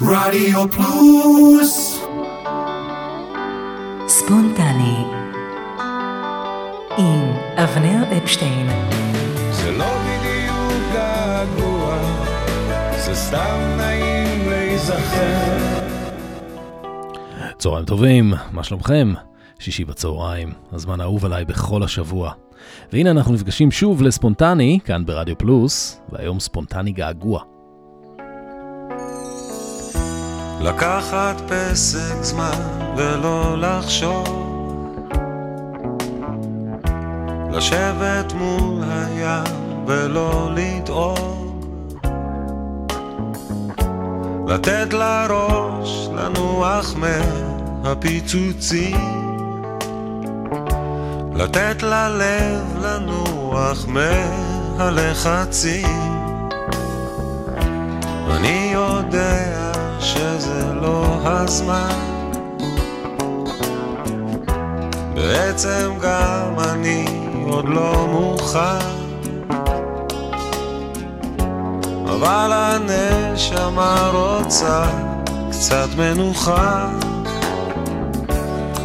רדיו פלוס ספונטני עם אבנר אפשטיין זה לא בדיוק געגוע, זה סתם נעים להיזכר. צהריים טובים, מה שלומכם? שישי בצהריים, הזמן האהוב עליי בכל השבוע. והנה אנחנו נפגשים שוב לספונטני, כאן ברדיו פלוס, והיום ספונטני געגוע. לקחת פסק זמן ולא לחשוב. לשבת מול הים ולא לדאוג. לתת לראש לנוח מהפיצוצים. לתת ללב לנוח מהלחצים. אני יודע שזה לא הזמן. בעצם גם אני עוד לא מוכן. אבל הנשמה רוצה קצת מנוחה.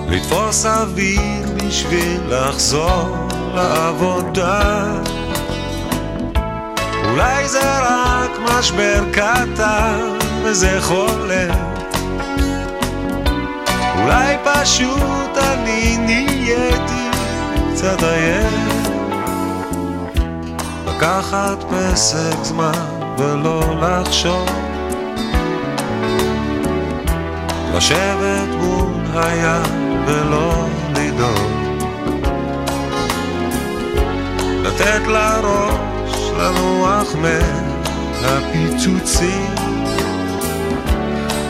לתפוס אוויר בשביל לחזור לעבודה. אולי זה רק משבר קטן וזה חולם אולי פשוט אני נהייתי קצת עייף. לקחת פסק זמן ולא לחשוב. לשבת מול הים ולא לדאוג. לתת לראש לנוח מהפיצוצים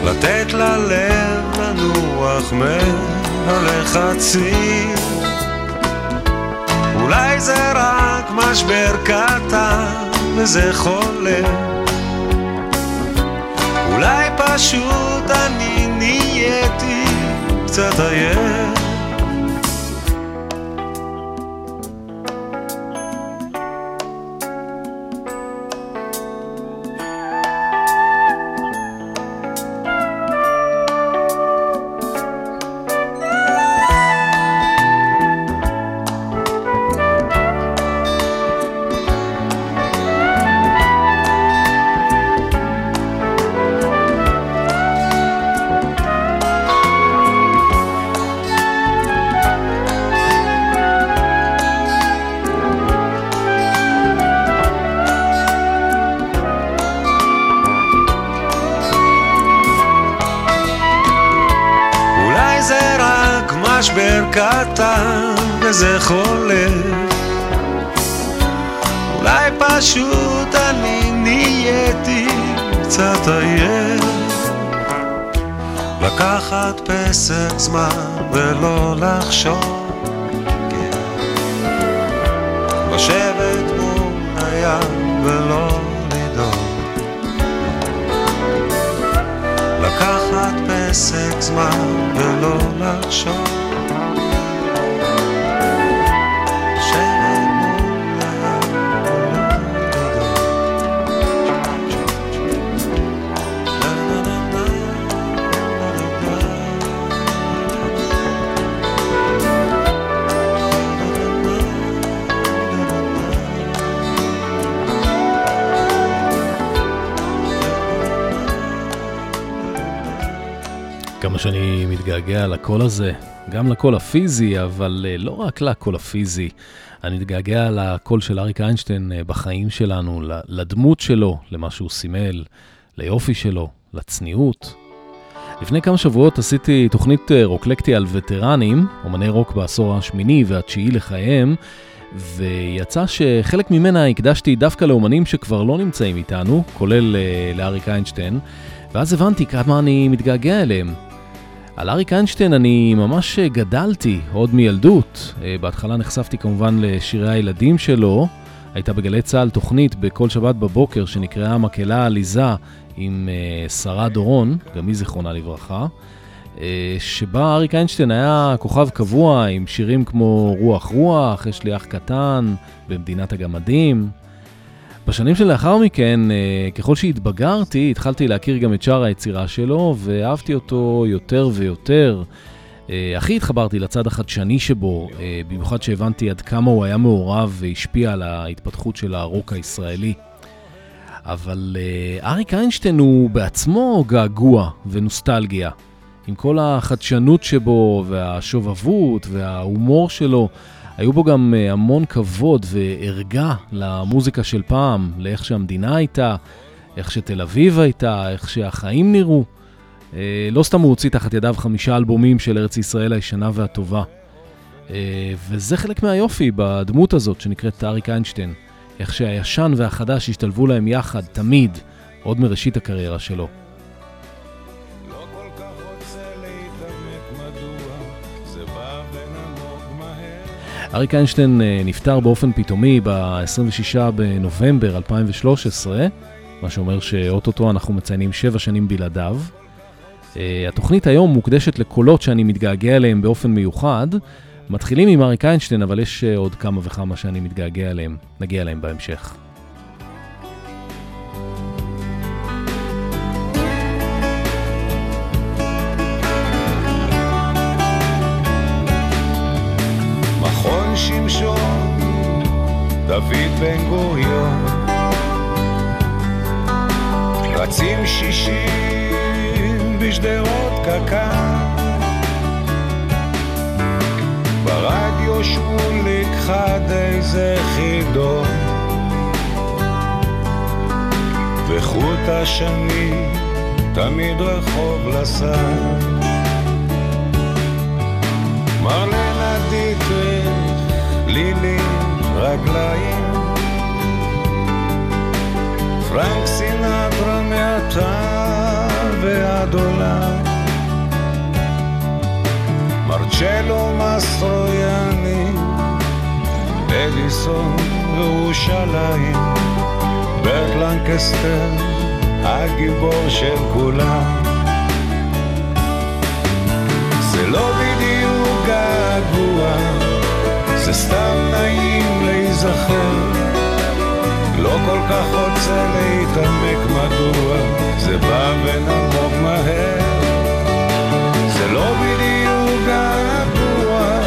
לתת ללב לנוח מהלחצים. אולי זה רק משבר קטן וזה חולם. אולי פשוט אני נהייתי קצת עייף לקול הזה, גם לקול הפיזי, אבל אה, לא רק לקול הפיזי. אני מתגעגע לקול של אריק איינשטיין אה, בחיים שלנו, לדמות שלו, למה שהוא סימל, ליופי שלו, לצניעות. לפני כמה שבועות עשיתי תוכנית אה, רוקלקטי על וטרנים, אומני רוק בעשור השמיני והתשיעי לחייהם, ויצא שחלק ממנה הקדשתי דווקא לאומנים שכבר לא נמצאים איתנו, כולל לאריק איינשטיין, ואז הבנתי כמה אני מתגעגע אליהם. על אריק איינשטיין אני ממש גדלתי עוד מילדות. אה, בהתחלה נחשפתי כמובן לשירי הילדים שלו. הייתה בגלי צה"ל תוכנית בכל שבת בבוקר שנקראה מקהלה עליזה עם אה, שרה דורון, גם היא זיכרונה לברכה, אה, שבה אריק איינשטיין היה כוכב קבוע עם שירים כמו רוח רוח, יש לי אח קטן, במדינת הגמדים. בשנים שלאחר מכן, ככל שהתבגרתי, התחלתי להכיר גם את שאר היצירה שלו, ואהבתי אותו יותר ויותר. הכי התחברתי לצד החדשני שבו, במיוחד שהבנתי עד כמה הוא היה מעורב והשפיע על ההתפתחות של הרוק הישראלי. אבל אריק איינשטיין הוא בעצמו געגוע ונוסטלגיה. עם כל החדשנות שבו והשובבות וההומור שלו, היו בו גם אה, המון כבוד וערגה למוזיקה של פעם, לאיך שהמדינה הייתה, איך שתל אביב הייתה, איך שהחיים נראו. אה, לא סתם הוא הוציא תחת ידיו חמישה אלבומים של ארץ ישראל הישנה והטובה. אה, וזה חלק מהיופי בדמות הזאת שנקראת אריק איינשטיין. איך שהישן והחדש השתלבו להם יחד, תמיד, עוד מראשית הקריירה שלו. אריק איינשטיין אה, נפטר באופן פתאומי ב-26 בנובמבר 2013, מה שאומר שאו-טו-טו אנחנו מציינים שבע שנים בלעדיו. אה, התוכנית היום מוקדשת לקולות שאני מתגעגע אליהם באופן מיוחד. מתחילים עם אריק איינשטיין, אבל יש אה, עוד כמה וכמה שאני מתגעגע אליהם. נגיע אליהם בהמשך. דוד בן גוריון. רצים שישים בשדרות קק"ל. ברדיו שמוליק חד איזה חידון. וחוט השני תמיד רחוב לסל. מרלנה דיטריך, לילי רגליים. פרנק סינטרה מעתה ועד עולם. מרצ'לו מסטרויאני אדיסון ירושלים. ברט לנקסטר הגיבור של כולם. זה לא בדיוק געגוע זה סתם נעים להיזכר. לא כל כך רוצה להתעמק מדוע זה בא ונמוג מהר. זה לא בדיוק געגוע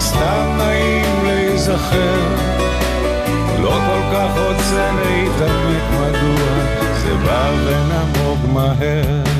סתם נעים להיזכר. לא כל כך רוצה להתעמק מדוע זה בא ונמוג מהר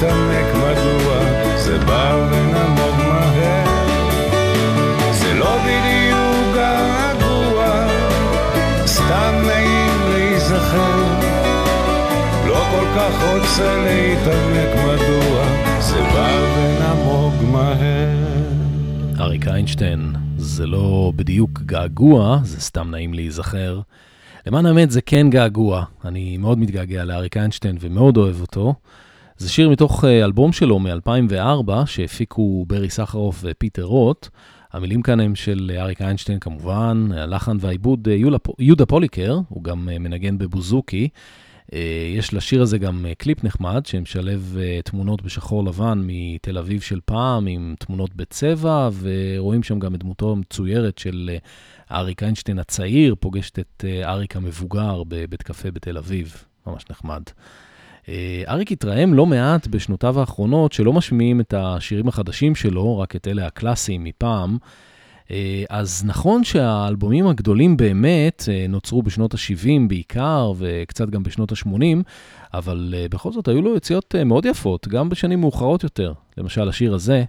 להתעמק מדוע זה בא ונמוג מהר זה לא בדיוק געגוע סתם נעים להיזכר לא כל כך רוצה להתעמק מדוע זה בא ונמוג מהר אריק איינשטיין, זה לא בדיוק געגוע, זה סתם נעים להיזכר. למען האמת זה כן געגוע, אני מאוד מתגעגע לאריק איינשטיין ומאוד אוהב אותו. זה שיר מתוך אה, אלבום שלו מ-2004, שהפיקו ברי סחרוף ופיטר רוט. המילים כאן הם של אריק איינשטיין כמובן, הלחן והעיבוד אה, יהודה פוליקר, הוא גם אה, מנגן בבוזוקי. יש לשיר הזה גם קליפ נחמד, שמשלב תמונות בשחור לבן מתל אביב של פעם, עם תמונות בצבע, ורואים שם גם את דמותו המצוירת של אריק איינשטיין הצעיר, פוגשת את אריק המבוגר בבית קפה בתל אביב, ממש נחמד. אה, אריק התרעם לא מעט בשנותיו האחרונות שלא משמיעים את השירים החדשים שלו, רק את אלה הקלאסיים מפעם. אה, אז נכון שהאלבומים הגדולים באמת אה, נוצרו בשנות ה-70 בעיקר, וקצת גם בשנות ה-80, אבל בכל זאת היו לו יציאות מאוד יפות, גם בשנים מאוחרות יותר. למשל השיר הזה,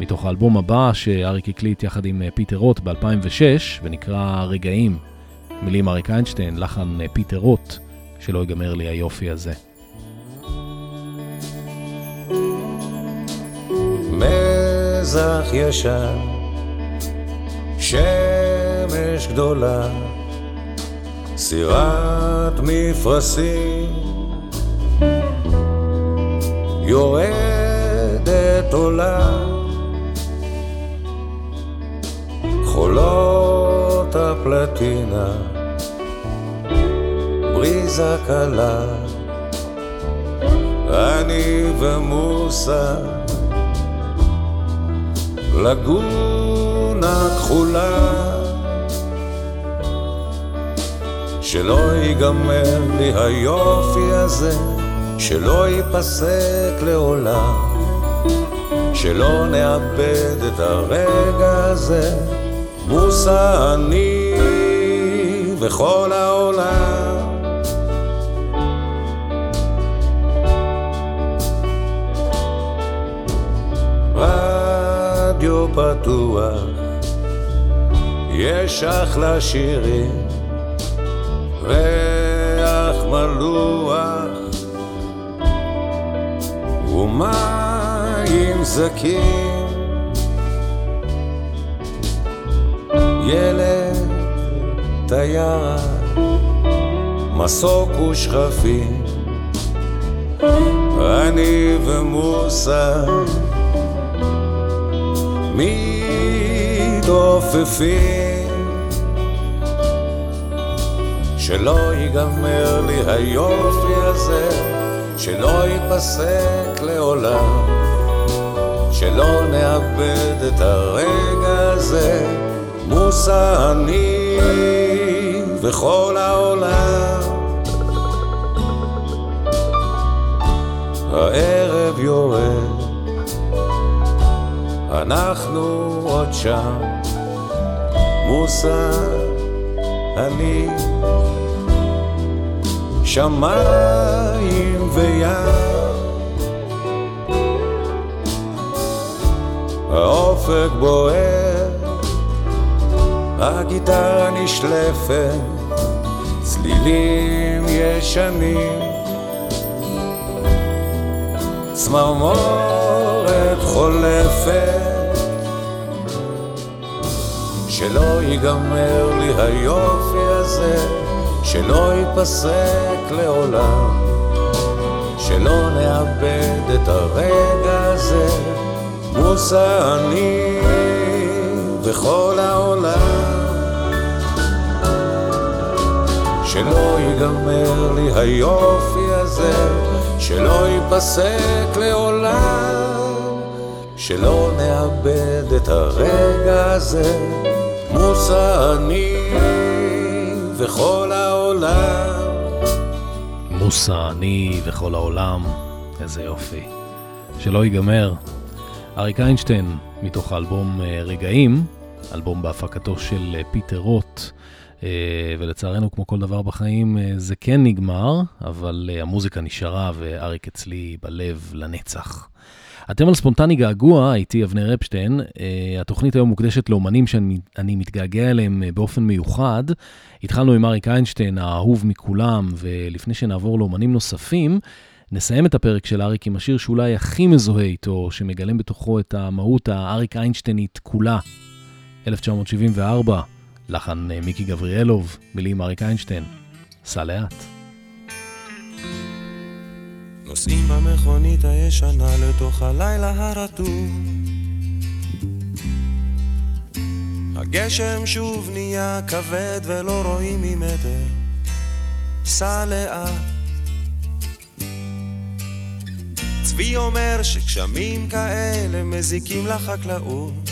מתוך האלבום הבא שאריק הקליט יחד עם פיטר רוט ב-2006, ונקרא רגעים, מילים אריק איינשטיין, לחן פיטר רוט, שלא ייגמר לי היופי הזה. מזח ישן, שמש גדולה, סירת מפרשים, יורדת עולה, חולות הפלטינה, בריזה קלה, אני ומוסה, לגונה כחולה, שלא ייגמר לי היופי הזה, שלא ייפסק לעולם, שלא נאבד את הרגע הזה, מוסה אני וכל העולם. פתוח, יש אחלה שירים, ריח מלוח, ומים זקים. ילד תייר, מסוק ושכפים, אני ומוסה מתעופפים. שלא ייגמר לי היופי הזה שלא ייפסק לעולם שלא נאבד את הרגע הזה. מוסה אני וכל העולם. הערב יורד אנחנו עוד שם, מוסה, אני, שמיים וים. האופק בוער, הגיטרה נשלפת, צלילים ישנים, צמרמורת חולפת. שלא ייגמר לי היופי הזה, שלא ייפסק לעולם, שלא נאבד את הרגע הזה, מוסה אני וכל העולם. שלא ייגמר לי היופי הזה, שלא ייפסק לעולם, שלא נאבד את הרגע הזה. מוסה אני וכל העולם. מוסה, אני וכל העולם, איזה יופי. שלא ייגמר. אריק איינשטיין, מתוך האלבום אה, רגעים, אלבום בהפקתו של אה, פיטר רוט, אה, ולצערנו, כמו כל דבר בחיים, זה כן נגמר, אבל המוזיקה נשארה ואריק אצלי בלב לנצח. אתם על ספונטני געגוע, איתי אבנר אפשטיין. Uh, התוכנית היום מוקדשת לאומנים שאני מתגעגע אליהם uh, באופן מיוחד. התחלנו עם אריק איינשטיין, האהוב מכולם, ולפני שנעבור לאומנים נוספים, נסיים את הפרק של אריק עם השיר שאולי הכי מזוהה איתו, שמגלם בתוכו את המהות האריק איינשטיינית כולה. 1974, לחן uh, מיקי גבריאלוב, מילים אריק איינשטיין. סע לאט. נוסעים במכונית הישנה לתוך הלילה הרטוב. הגשם שוב נהיה כבד ולא רואים ממטר, סע לאט. צבי אומר שגשמים כאלה מזיקים לחקלאות,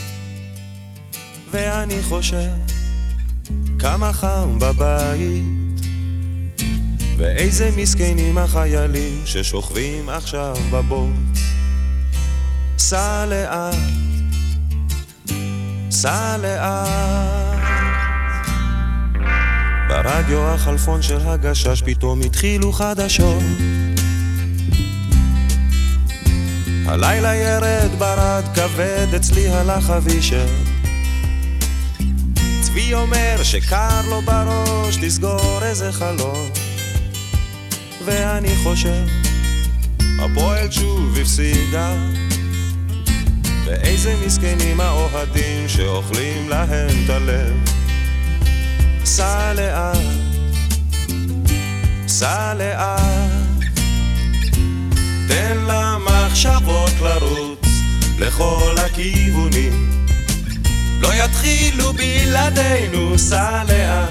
ואני חושב כמה חם בבית. ואיזה מסכנים החיילים ששוכבים עכשיו בבוץ. סע לאט, סע לאט. ברדיו החלפון של הגשש פתאום התחילו חדשות. הלילה ירד ברד כבד, אצלי הלך אבישר. צבי אומר שקר לו בראש, תסגור איזה חלום. ואני חושב, הפועל שוב הפסידה. ואיזה מסכנים האוהדים שאוכלים להם את הלב. סע לאט, סע לאט, תן למחשבות לרוץ לכל הכיוונים. לא יתחילו בלעדינו, סע לאט,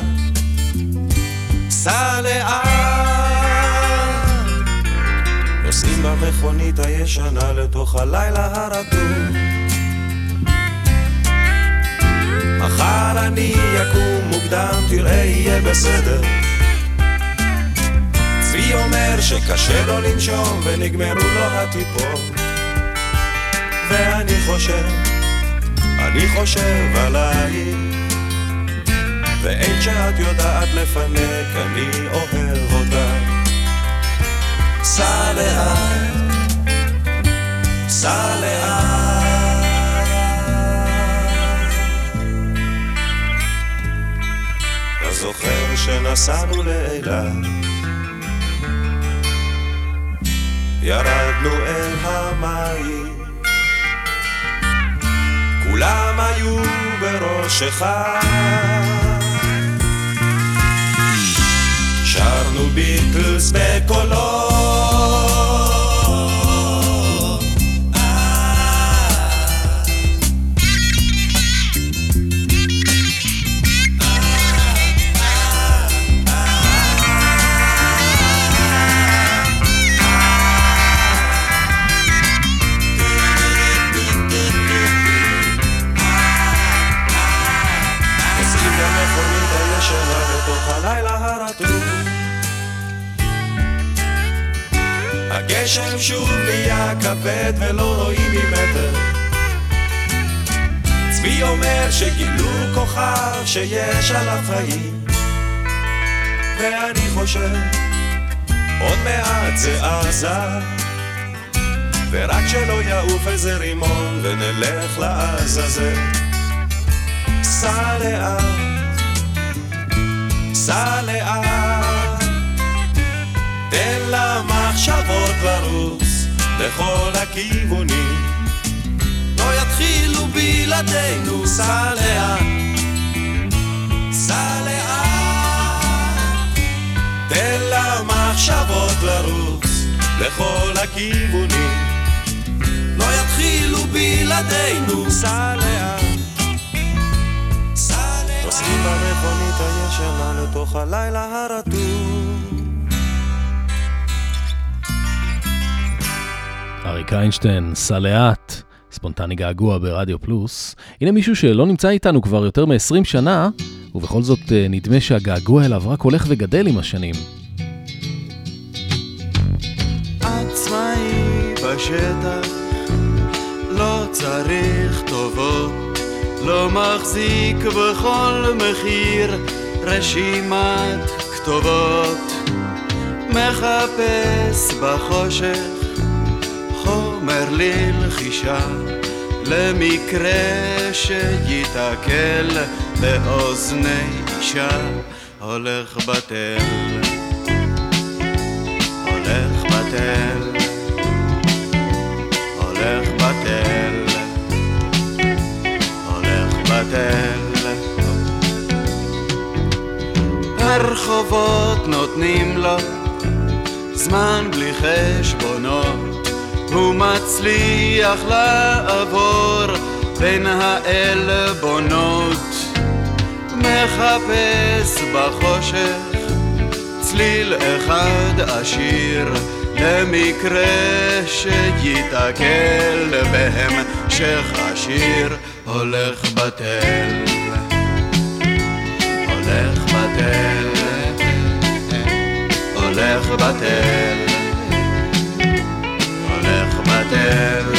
סע לאט. נוסעים במכונית הישנה לתוך הלילה הרדום. מחר אני אקום מוקדם, תראה יהיה בסדר. צבי אומר שקשה לו לנשום ונגמרו לו הטיפות. ואני חושב אני חושב עלייך, ואין שאת יודעת לפנק, אני אוהב. סע לאילת? ירדנו אל המים כולם היו בראשך. שרנו ביטלס בקולות כבד ולא רואים ממטר. צבי אומר שגילו כוכב שיש עליו חיים, ואני חושב, עוד מעט זה עזה, ורק שלא יעוף איזה רימון ונלך לעזאזל. סע לאט, סע לאט, תן למחשבות לרוץ לכל הכיוונים. לא יתחילו בלעדינו, סע לאט, סע לאט, תן למחשבות לרוץ לכל הכיוונים. לא יתחילו בלעדינו, סע לאט, סע לאט. נוסעים במכונית הישנה לתוך הלילה הרטוב. אריק איינשטיין, סע לאט, ספונטני געגוע ברדיו פלוס. הנה מישהו שלא נמצא איתנו כבר יותר מ-20 שנה, ובכל זאת אה, נדמה שהגעגוע אליו רק הולך וגדל עם השנים. עצמאי בשטח, לא צריך טובות, לא מחזיק בכל מחיר רשימת כתובות, מחפש בחושך חומר ללחישה, למקרה שיתקל באוזני אישה, הולך בטל, הולך בטל, הולך בטל, הולך בטל. הרחובות נותנים לו זמן בלי חשבונות, הוא מצליח לעבור בין העלבונות, מחפש בחושך צליל אחד עשיר, למקרה שיתקל בהמשך השיר, הולך בטל, הולך בטל, הולך בטל, הולך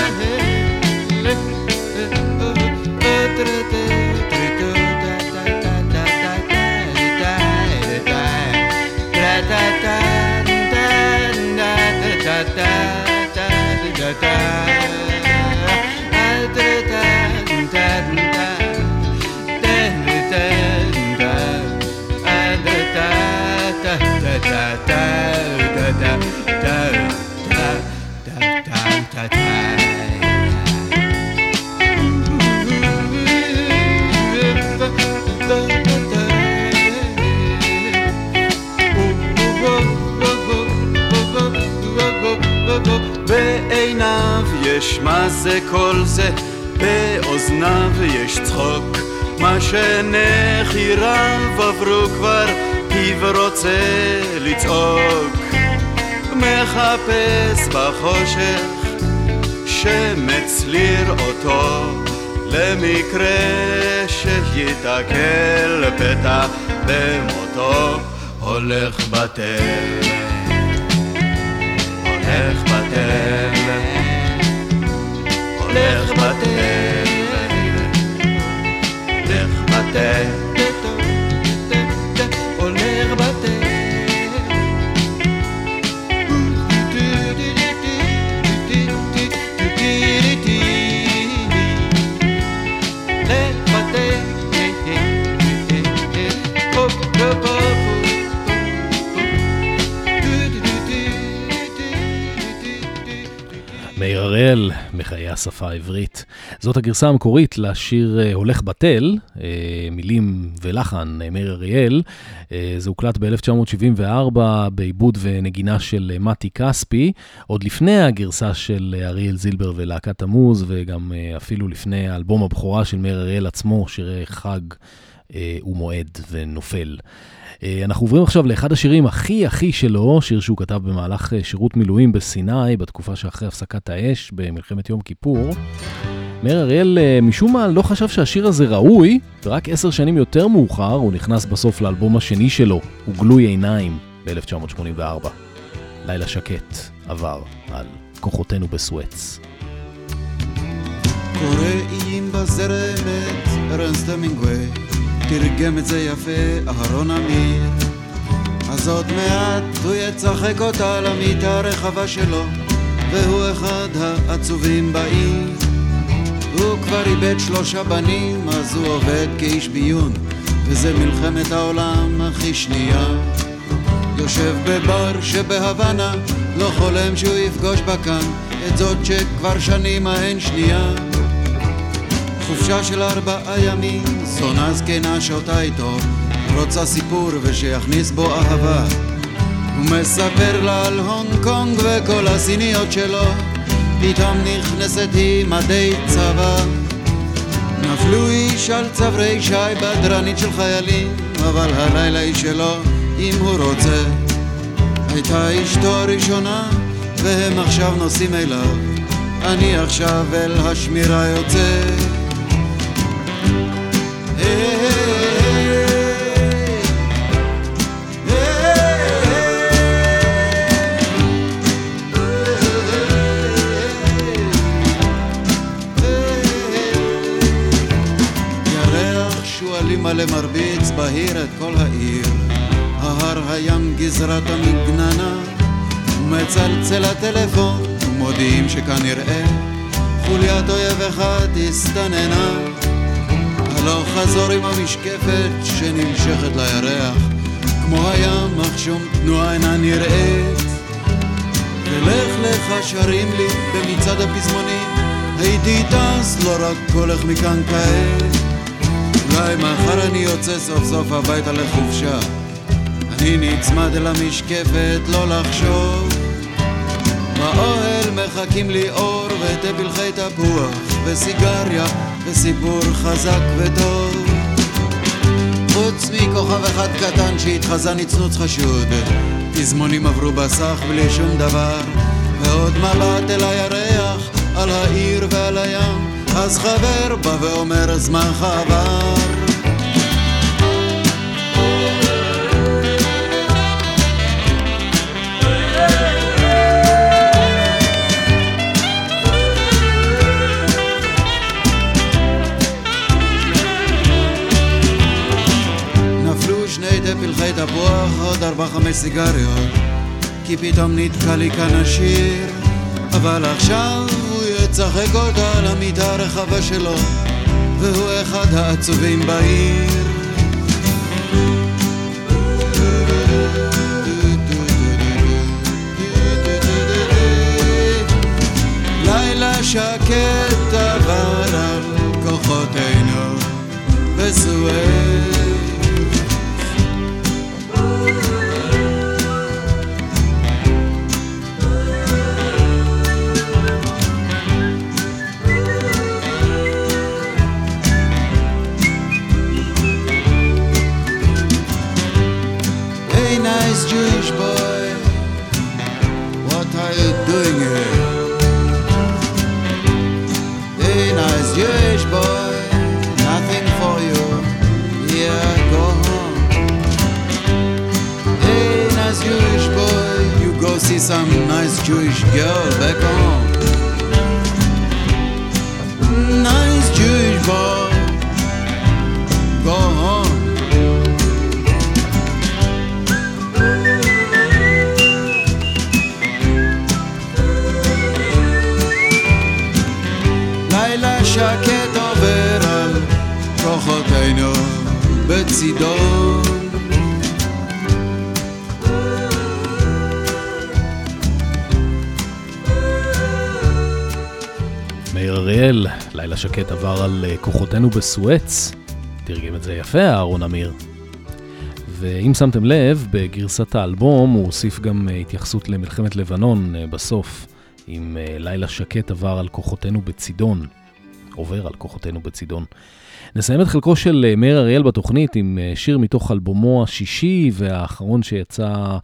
חודש, מה זה כל זה? באוזניו יש צחוק, מה שנחיריו עברו כבר, פיו רוצה לצעוק. מחפש בחושך שמץ לראותו, למקרה שיתקל פתע במותו, הולך בטל, הולך בטל, הולך מאיר הראל, מחיי השפה העברית. זאת הגרסה המקורית לשיר אה, הולך בטל, אה, מילים ולחן אה, מאיר אריאל. זה הוקלט ב-1974 בעיבוד ונגינה של מתי כספי, עוד לפני הגרסה של אריאל זילבר ולהקת תמוז, וגם אפילו לפני האלבום הבכורה של מאיר אריאל עצמו, שירי חג ומועד ונופל. אה, אנחנו עוברים עכשיו לאחד השירים הכי הכי שלו, שיר שהוא כתב במהלך אה, שירות מילואים בסיני, בתקופה שאחרי הפסקת האש במלחמת יום כיפור. מאיר אריאל אה, משום מה לא חשב שהשיר הזה ראוי, ורק עשר שנים יותר מאוחר הוא נכנס בסוף לאלבום השני שלו, הוא גלוי עיניים, ב-1984. לילה שקט עבר על כוחותינו בסואץ. קוראים בזרמת ארנסט המינגווי תרגם את זה יפה אהרון אמיר. אז עוד מעט הוא יצחק אותה למיטה הרחבה שלו והוא אחד העצובים בעיר. הוא כבר איבד שלושה בנים אז הוא עובד כאיש ביון וזה מלחמת העולם הכי שנייה. יושב בבר שבהוואנה לא חולם שהוא יפגוש בה כאן את זאת שכבר שנים ההן שנייה חופשה של ארבעה ימים, זונה זקנה שותה איתו, רוצה סיפור ושיכניס בו אהבה. הוא מספר לה על הונג קונג וכל הסיניות שלו, פתאום נכנסת היא מדי צבא. נפלו איש על צברי שי בדרנית של חיילים, אבל הלילה היא שלו, אם הוא רוצה. הייתה אשתו הראשונה, והם עכשיו נוסעים אליו. אני עכשיו אל השמירה יוצא. מלא מרביץ בהיר את כל העיר. ההר הים גזרת המגננה מצלצל הטלפון ומודיעים שכנראה חוליית אויב אחד הסתננה הלוך חזור עם המשקפת שנמשכת לירח כמו הים אך שום תנועה אינה נראית. ולך לך שרים לי במצעד הפזמונים הייתי טס לא רק קולך מכאן כעת. אולי מחר אני יוצא סוף סוף הביתה לחופשה. אני נצמד אל המשקפת לא לחשוב. באוהל מחכים לי אור ותה פלחי תפוח וסיגריה וסיפור חזק וטוב. חוץ מכוכב אחד קטן שהתחזה נצנוץ חשוד. פזמונים עברו בסך בלי שום דבר. ועוד מבט אל הירח על העיר ועל הים. אז חבר בא ואומר זמנך עבר ארבע חמש סיגריות כי פתאום נתקע לי כאן השיר. אבל עכשיו צחק אותה על המיטה הרחבה שלו והוא אחד העצובים בעיר כוחותינו בסואץ. תרגם את זה יפה, אהרון אמיר. ואם שמתם לב, בגרסת האלבום הוא הוסיף גם אה, התייחסות למלחמת לבנון אה, בסוף, עם אה, לילה שקט עבר על כוחותינו בצידון. עובר על כוחותינו בצידון. נסיים את חלקו של מאיר אריאל בתוכנית עם שיר מתוך אלבומו השישי והאחרון שיצא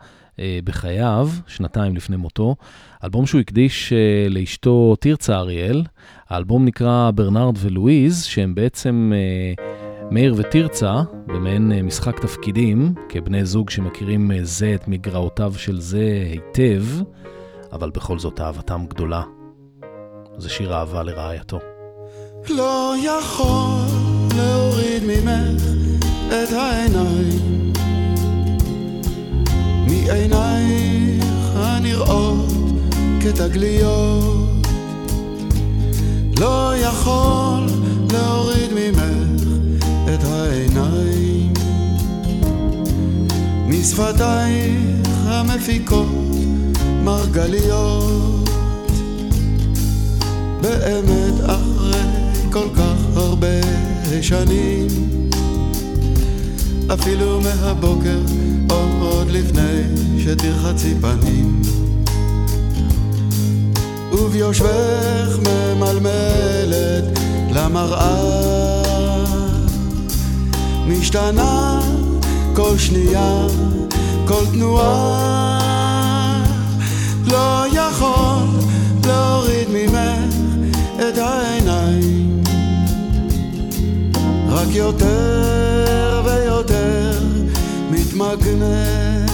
בחייו, שנתיים לפני מותו. אלבום שהוא הקדיש אה, לאשתו תרצה אריאל. האלבום נקרא ברנרד ולואיז, שהם בעצם אה, מאיר ותרצה, במעין אה, משחק תפקידים, כבני זוג שמכירים אה, זה את מגרעותיו של זה היטב, אבל בכל זאת אהבתם גדולה. זה שיר אהבה לרעייתו. לא יכול להוריד ממך את העיניים מעינייך הנראות כתגליות. לא יכול להוריד ממך את העיניים. משפתייך המפיקות מרגליות. באמת אחרי כל כך הרבה שנים אפילו מהבוקר עוד לפני שתרחצי פנים. וביושבך ממלמלת למראה. משתנה כל שנייה, כל תנועה. לא יכול להוריד ממך את העיניים. רק יותר מתמגנת.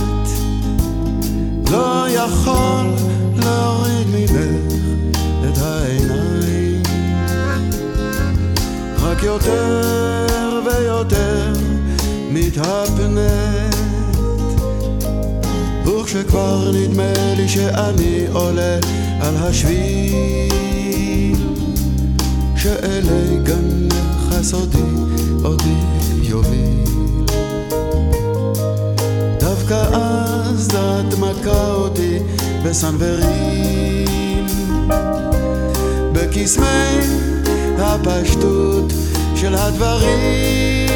לא יכול להוריד ממך את העיניים. רק יותר ויותר מתהפנת. וכשכבר נדמה לי שאני עולה על השביל שאלי גנך הסודי אותי יוביל דווקא אז את מכה אותי בסנוורים. בקסמי הפשטות של הדברים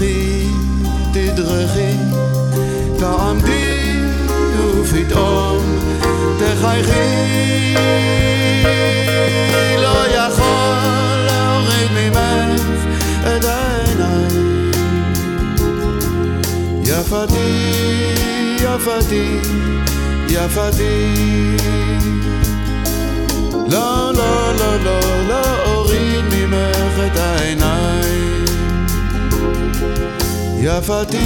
תדרכי, תדרכי, תעמדי ופתאום תחייכי. לא יכול להוריד ממך את העיניים. יפתי, יפתי, יפתי יפתי,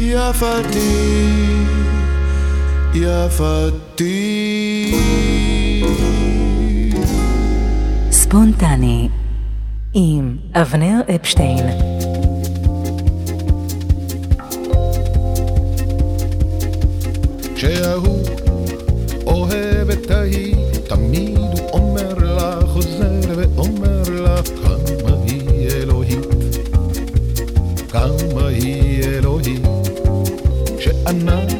יפתי, יפתי. ספונטני עם אבנר אפשטיין another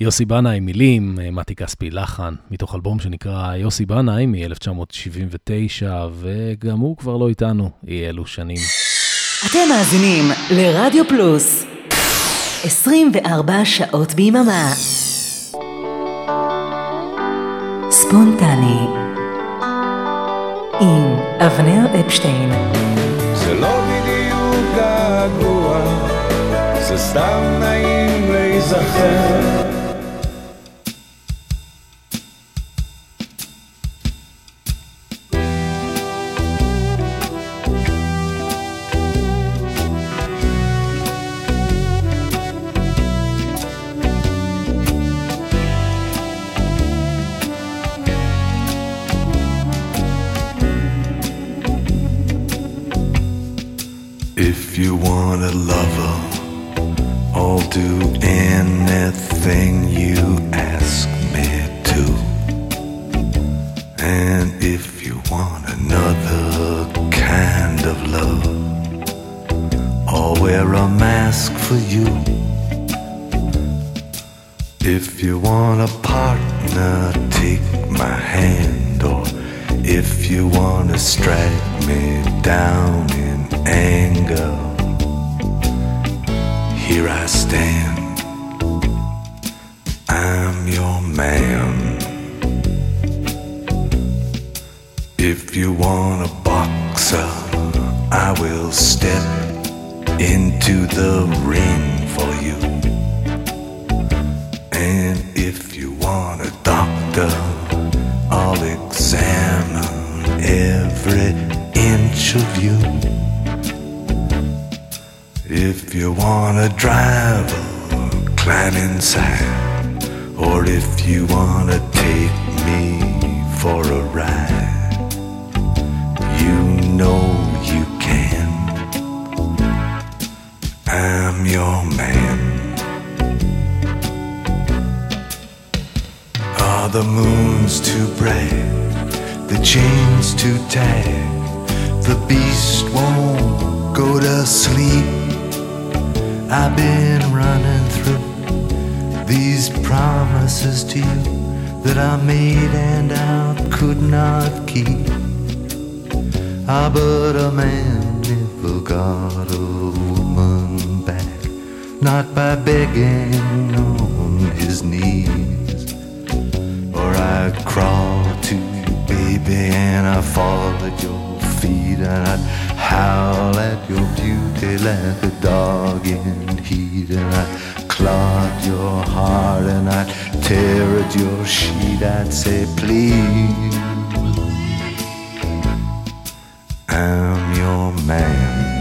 יוסי בנאי מילים, אה, מתי כספי לחן, מתוך אלבום שנקרא יוסי בנאי מ-1979, וגם הוא כבר לא איתנו אי אלו שנים. אתם מאזינים לרדיו פלוס 24 שעות ביממה. ספונטני עם אבנר אפשטיין זה לא בדיוק געגוע, זה סתם נעים להיזכר moons too? The chains too tight? The beast won't go to sleep. I've been running through these promises to you that I made and I could not keep. Ah, but a man never got a woman back, not by begging on his knees. I'd crawl to you, baby, and I fall at your feet, and I'd howl at your beauty like a dog in heat, and I'd clog your heart, and I'd tear at your sheet. I'd say, please, I'm your man.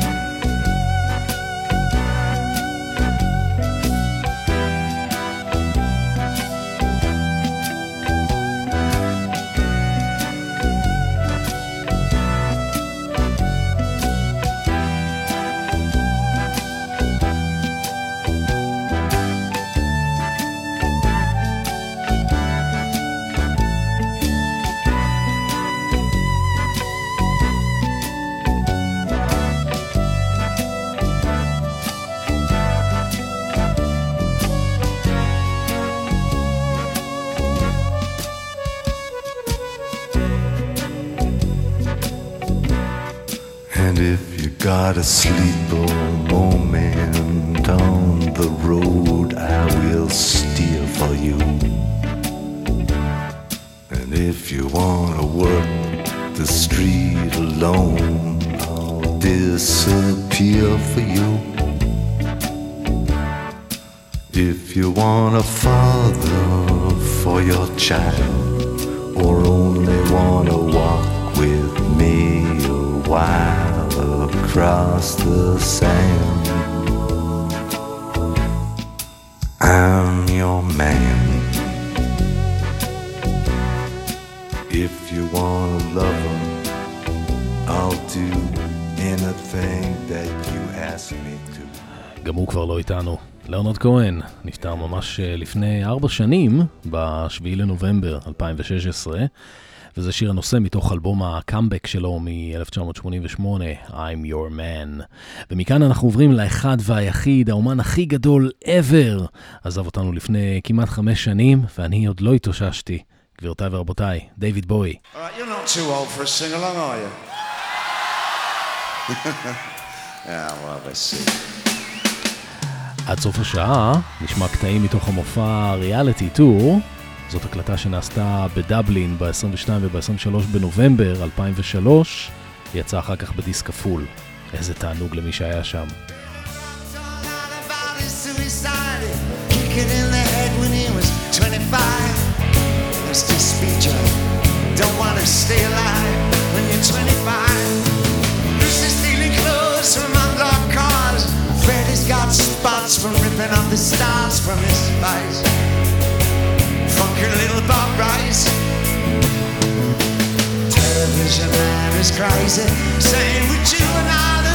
child, or only wanna walk with me a while across the sand, I'm your man. If you wanna love him, I'll do anything that you ask me to. גם הוא כבר לא איתנו. ליאונרד כהן נפטר ממש אה, לפני ארבע שנים, ב-7 לנובמבר 2016, וזה שיר הנושא מתוך אלבום הקאמבק שלו מ-1988, I'm Your Man. ומכאן אנחנו עוברים לאחד והיחיד, האומן הכי גדול ever. עזב אותנו לפני כמעט חמש שנים, ואני עוד לא התאוששתי. גבירותיי ורבותיי, are you? yeah, well, let's see. עד סוף השעה נשמע קטעים מתוך המופע ריאליטי טור. זאת הקלטה שנעשתה בדבלין ב-22 וב-23 בנובמבר 2003, יצא אחר כך בדיסק כפול. איזה תענוג למי שהיה שם. Don't wanna stay alive when you're 25. Lucy's stealing clothes from unlocked cars. Freddy's got spots from ripping off the stars from his face. Funky little Bob Rice. Television man is crazy, saying with you and I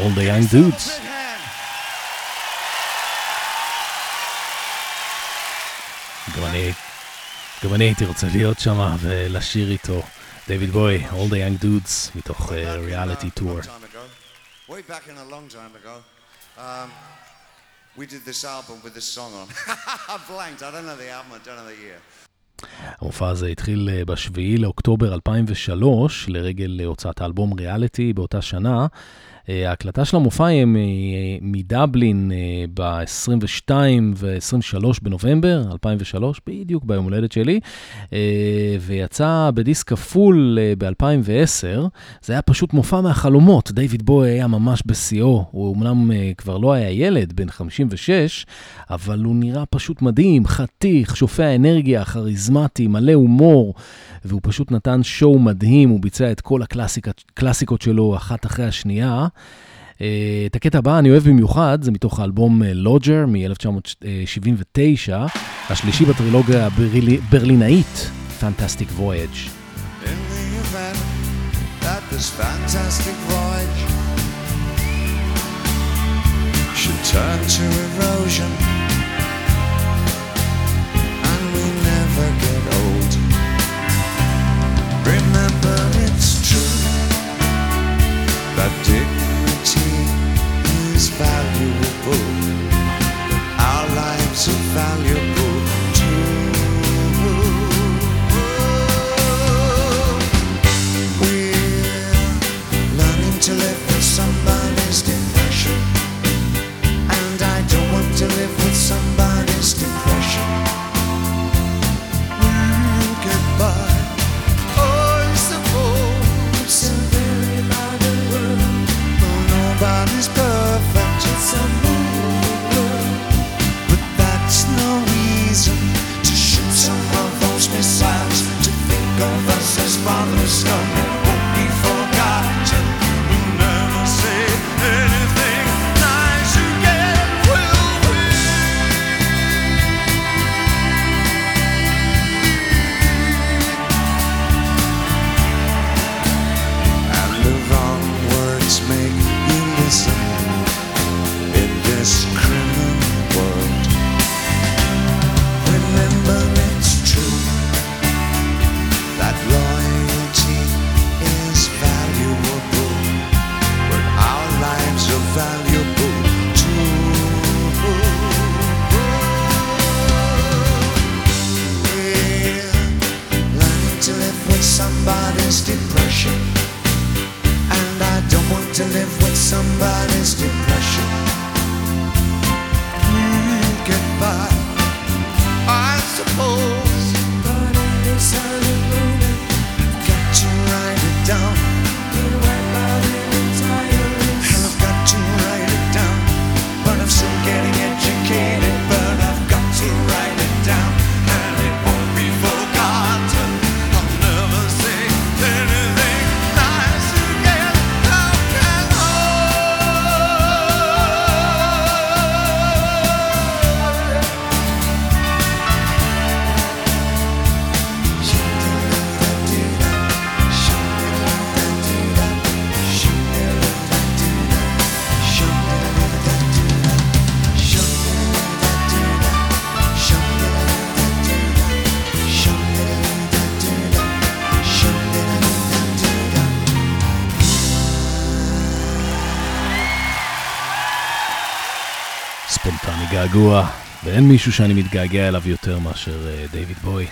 All the Young Dudes. גם אני, גם אני הייתי רוצה להיות שם ולשיר איתו. דייוויד בוי, All the Young Dudes, מתוך ריאליטי טור. Way back in a long time ago. Um, we did this album with this song on. I blanked. I don't know the album. I don't know the year. המופע הזה התחיל אה, בשביעי לאוקטובר 2003, לרגל אה, הוצאת האלבום ריאליטי באותה שנה. אה, ההקלטה של המופע היא מ- מדבלין ב-22 ו-23 בנובמבר 2003, בדיוק ביום הולדת שלי, אה, ויצא בדיסק כפול ב-2010. זה היה פשוט מופע מהחלומות, דיוויד בוי היה ממש בשיאו, הוא אמנם אה, כבר לא היה ילד, בן 56, אבל הוא נראה פשוט מדהים, חתיך, שופע אנרגיה, כריזמטי, מלא הומור, והוא פשוט נתן שואו מדהים, הוא ביצע את כל הקלאסיקות שלו אחת אחרי השנייה. אה, את הקטע הבא אני אוהב במיוחד, זה מתוך האלבום לוג'ר מ-1979, השלישי בטרילוגיה הברלינאית, fantastic voyage should turn to erosion and we never get I take געגוע, ואין מישהו שאני מתגעגע אליו יותר מאשר אה, דיוויד בוי.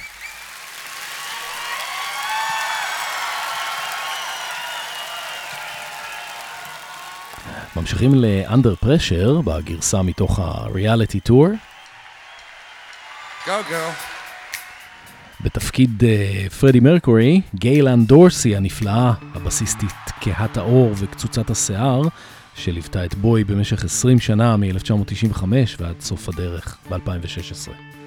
ממשיכים ל-Under Pressure בגרסה מתוך ה-Reality Tour. Go go. בתפקיד uh, פרדי מרקורי, גיילן דורסי הנפלאה, הבסיסטית כהת האור וקצוצת השיער, שליוותה את בוי במשך 20 שנה, מ-1995 ועד סוף הדרך ב-2016.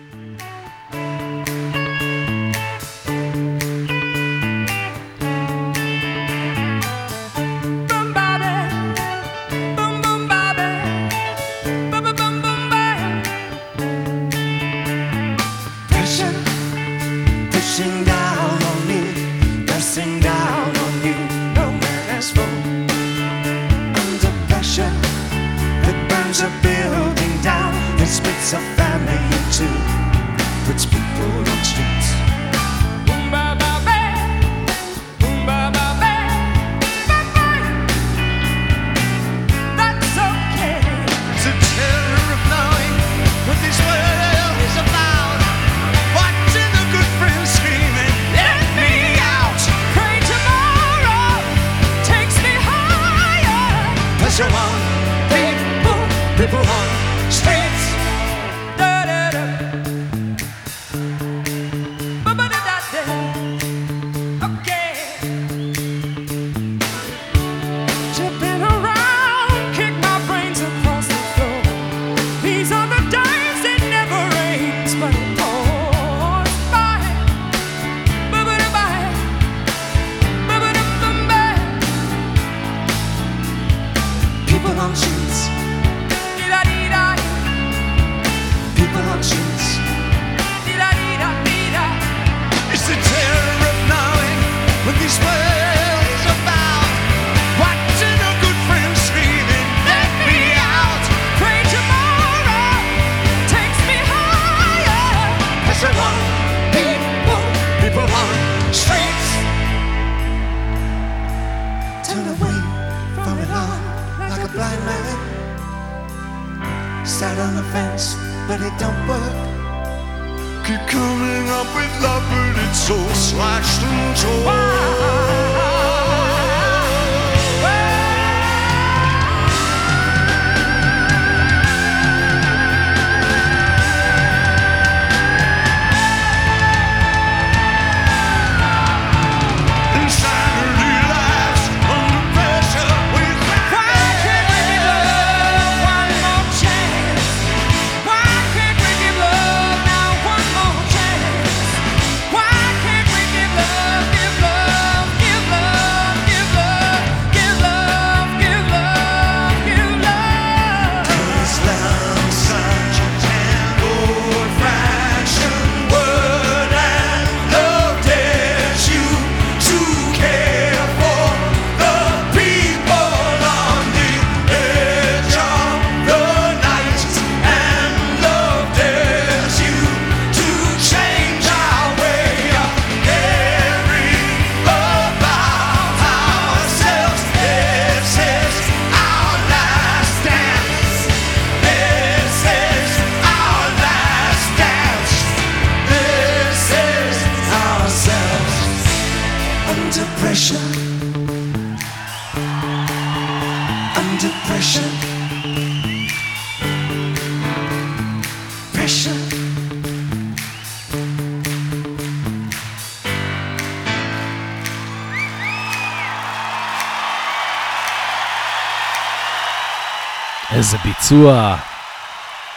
איזה ביצוע!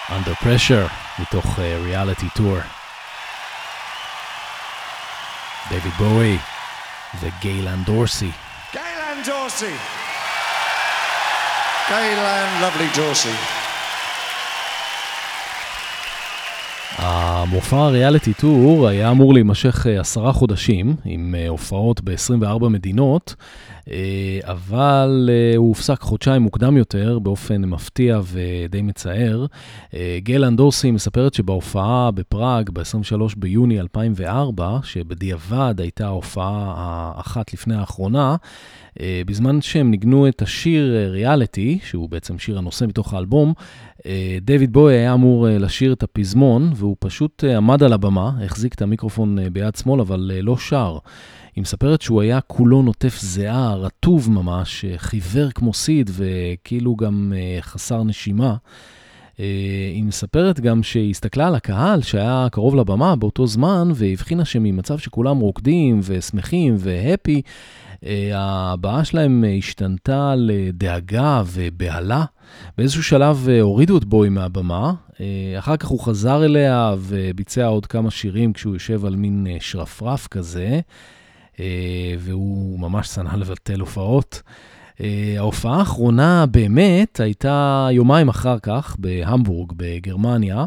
Under Pressure, מתוך ריאליטי uh, טור. דויד בואי וגיילן דורסי. גיילן דורסי! גיילן, lovely דורסי. המופע הריאליטי טור היה אמור להימשך uh, עשרה חודשים, עם uh, הופעות ב-24 מדינות. אה, אבל אה, הוא הופסק חודשיים מוקדם יותר, באופן מפתיע ודי מצער. אה, גל אנדורסי מספרת שבהופעה בפראג, ב-23 ביוני 2004, שבדיעבד הייתה ההופעה האחת לפני האחרונה, בזמן שהם ניגנו את השיר ריאליטי, שהוא בעצם שיר הנושא מתוך האלבום, דויד בוי היה אמור לשיר את הפזמון, והוא פשוט עמד על הבמה, החזיק את המיקרופון ביד שמאל, אבל לא שר. היא מספרת שהוא היה כולו נוטף זיעה, רטוב ממש, חיוור כמו סיד וכאילו גם אה, חסר נשימה. אה, היא מספרת גם שהיא הסתכלה על הקהל שהיה קרוב לבמה באותו זמן, והבחינה שממצב שכולם רוקדים ושמחים והפי, אה, הבעה שלהם השתנתה לדאגה ובהלה. באיזשהו שלב הורידו את בוי מהבמה, אחר כך הוא חזר אליה וביצע עוד כמה שירים כשהוא יושב על מין שרפרף כזה. אה, והוא ממש שנא לבטל הופעות. אה, ההופעה האחרונה באמת הייתה יומיים אחר כך בהמבורג בגרמניה,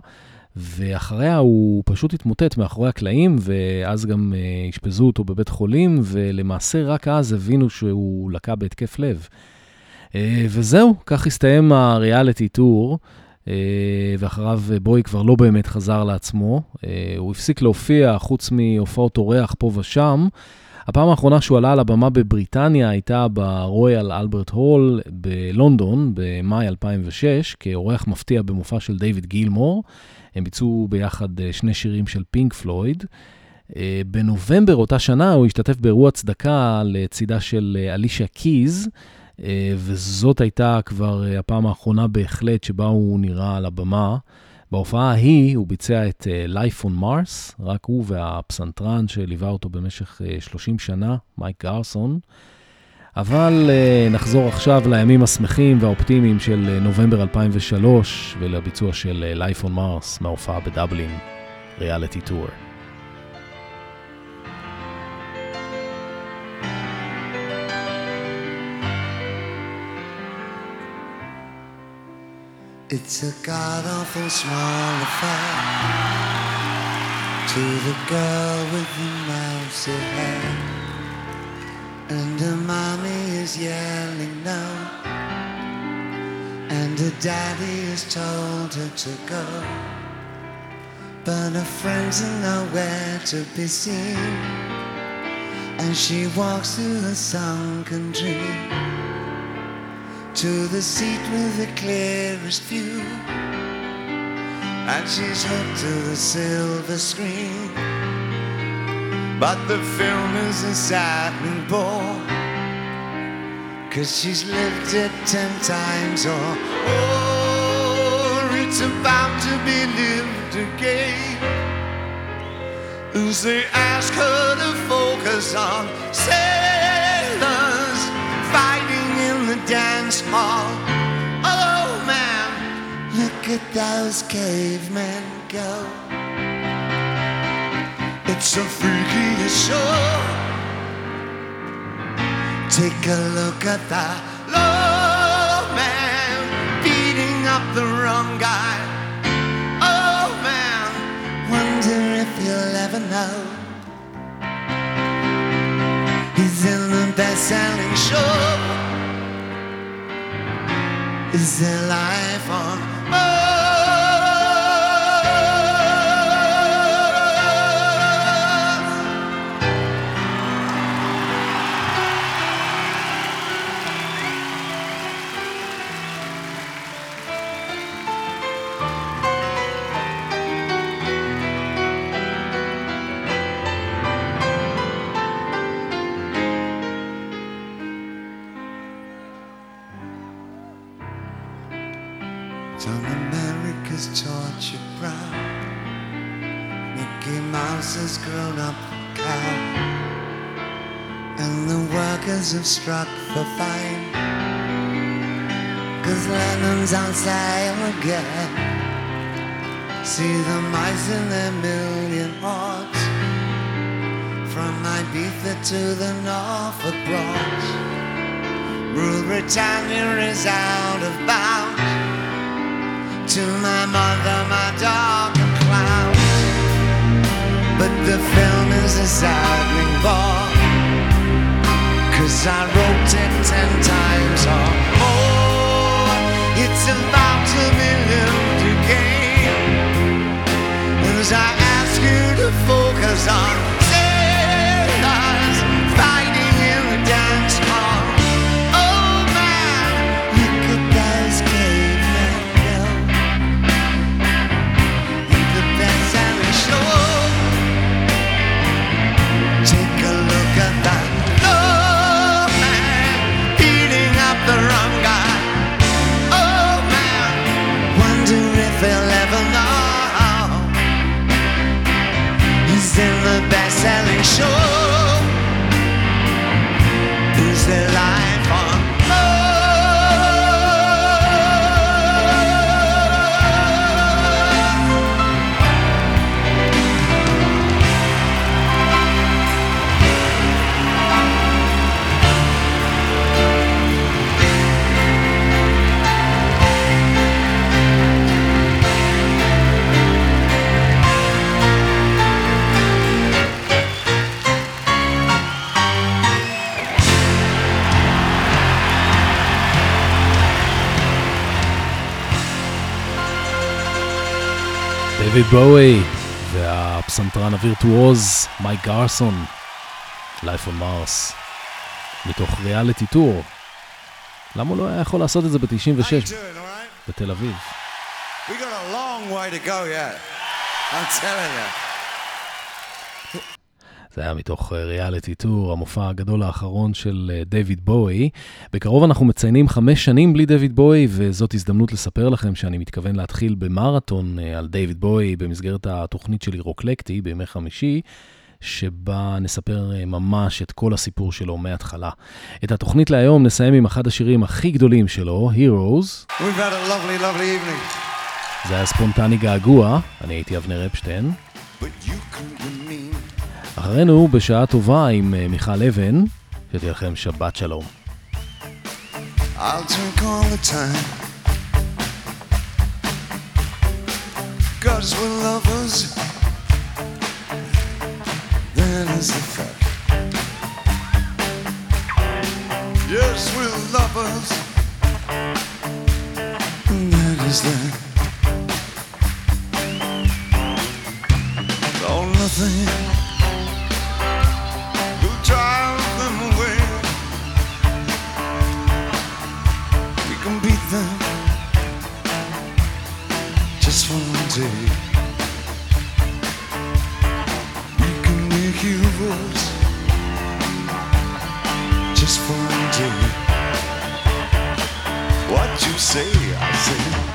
ואחריה הוא פשוט התמוטט מאחורי הקלעים, ואז גם אה, אשפזו אותו בבית חולים, ולמעשה רק אז הבינו שהוא לקה בהתקף לב. וזהו, כך הסתיים הריאליטי טור. ואחריו בוי כבר לא באמת חזר לעצמו. הוא הפסיק להופיע חוץ מהופעות אורח פה ושם. הפעם האחרונה שהוא עלה על הבמה בבריטניה הייתה ברויאל אלברט הול בלונדון במאי 2006, כאורח מפתיע במופע של דיוויד גילמור. הם ביצעו ביחד אה, שני שירים של פינק פלויד. אה, בנובמבר אותה שנה הוא השתתף באירוע צדקה לצידה של אה, אלישיה קיז, וזאת הייתה כבר הפעם האחרונה בהחלט שבה הוא נראה על הבמה. בהופעה ההיא הוא ביצע את Life on Mars, רק הוא והפסנתרן שליווה אותו במשך uh, 30 שנה, מייק גרסון. אבל uh, נחזור עכשיו לימים השמחים והאופטימיים של uh, נובמבר 2003 ולביצוע של uh, Life on Mars מההופעה בדבלין, ריאליטי טור. It's a god awful small affair to the girl with the mousy hair. And her mommy is yelling no. And her daddy has told her to go. But her friends are nowhere to be seen. And she walks through the sunken dream to the seat with the clearest view. And she's hooked to the silver screen. But the film is a saddening bore. Cause she's lived it ten times or more. It's about to be lived again. As they ask her to focus on sailors fighting in the dance hall. Oh man, look at those cavemen go. It's a freaky show. Take a look at that low man beating up the wrong guy. Oh man, wonder if you'll ever know. He's in the best-selling show is there life on for fine. Cause Lennon's on sale again. See the mice in their million hearts. From Ibiza to the Norfolk Bronx. Rule Britannia is out of bounds. To my mother, my dog, and clowns. But the film is a saddening bore. Cause I wrote it ten times or more. It's about to be lived again. As I ask you to focus on sailors selling short. בואי והפסנתרן הווירטואוז מייק גרסון, Life on Mars, מתוך ריאליטי טור. למה הוא לא היה יכול לעשות את זה How you ב-96 doing, all right? בתל אביב? We got a long way to go yet. I'm telling you. זה היה מתוך ריאליטי טור, המופע הגדול האחרון של אה, דיוויד בואי. בקרוב אנחנו מציינים חמש שנים בלי דיוויד בואי, וזאת הזדמנות לספר לכם שאני מתכוון להתחיל במרתון אה, על דיוויד בואי במסגרת התוכנית שלי רוקלקטי בימי חמישי. שבה נספר אה, ממש את כל הסיפור שלו מההתחלה. את התוכנית להיום נסיים עם אחד השירים הכי גדולים שלו, Heroes. We've had a lovely, lovely evening. זה היה ספונטני געגוע, אני הייתי אבנר אפשטיין. But you can remain. אחרינו, בשעה טובה עם אה, מיכל אבן, שתהיה לכם שבת שלום. I'll drink all the time. Cause we're lovers. That is the fact. Yes, we're lovers. And that is that. Oh, nothing one day. We can make be heroes just one day. What you say, I say.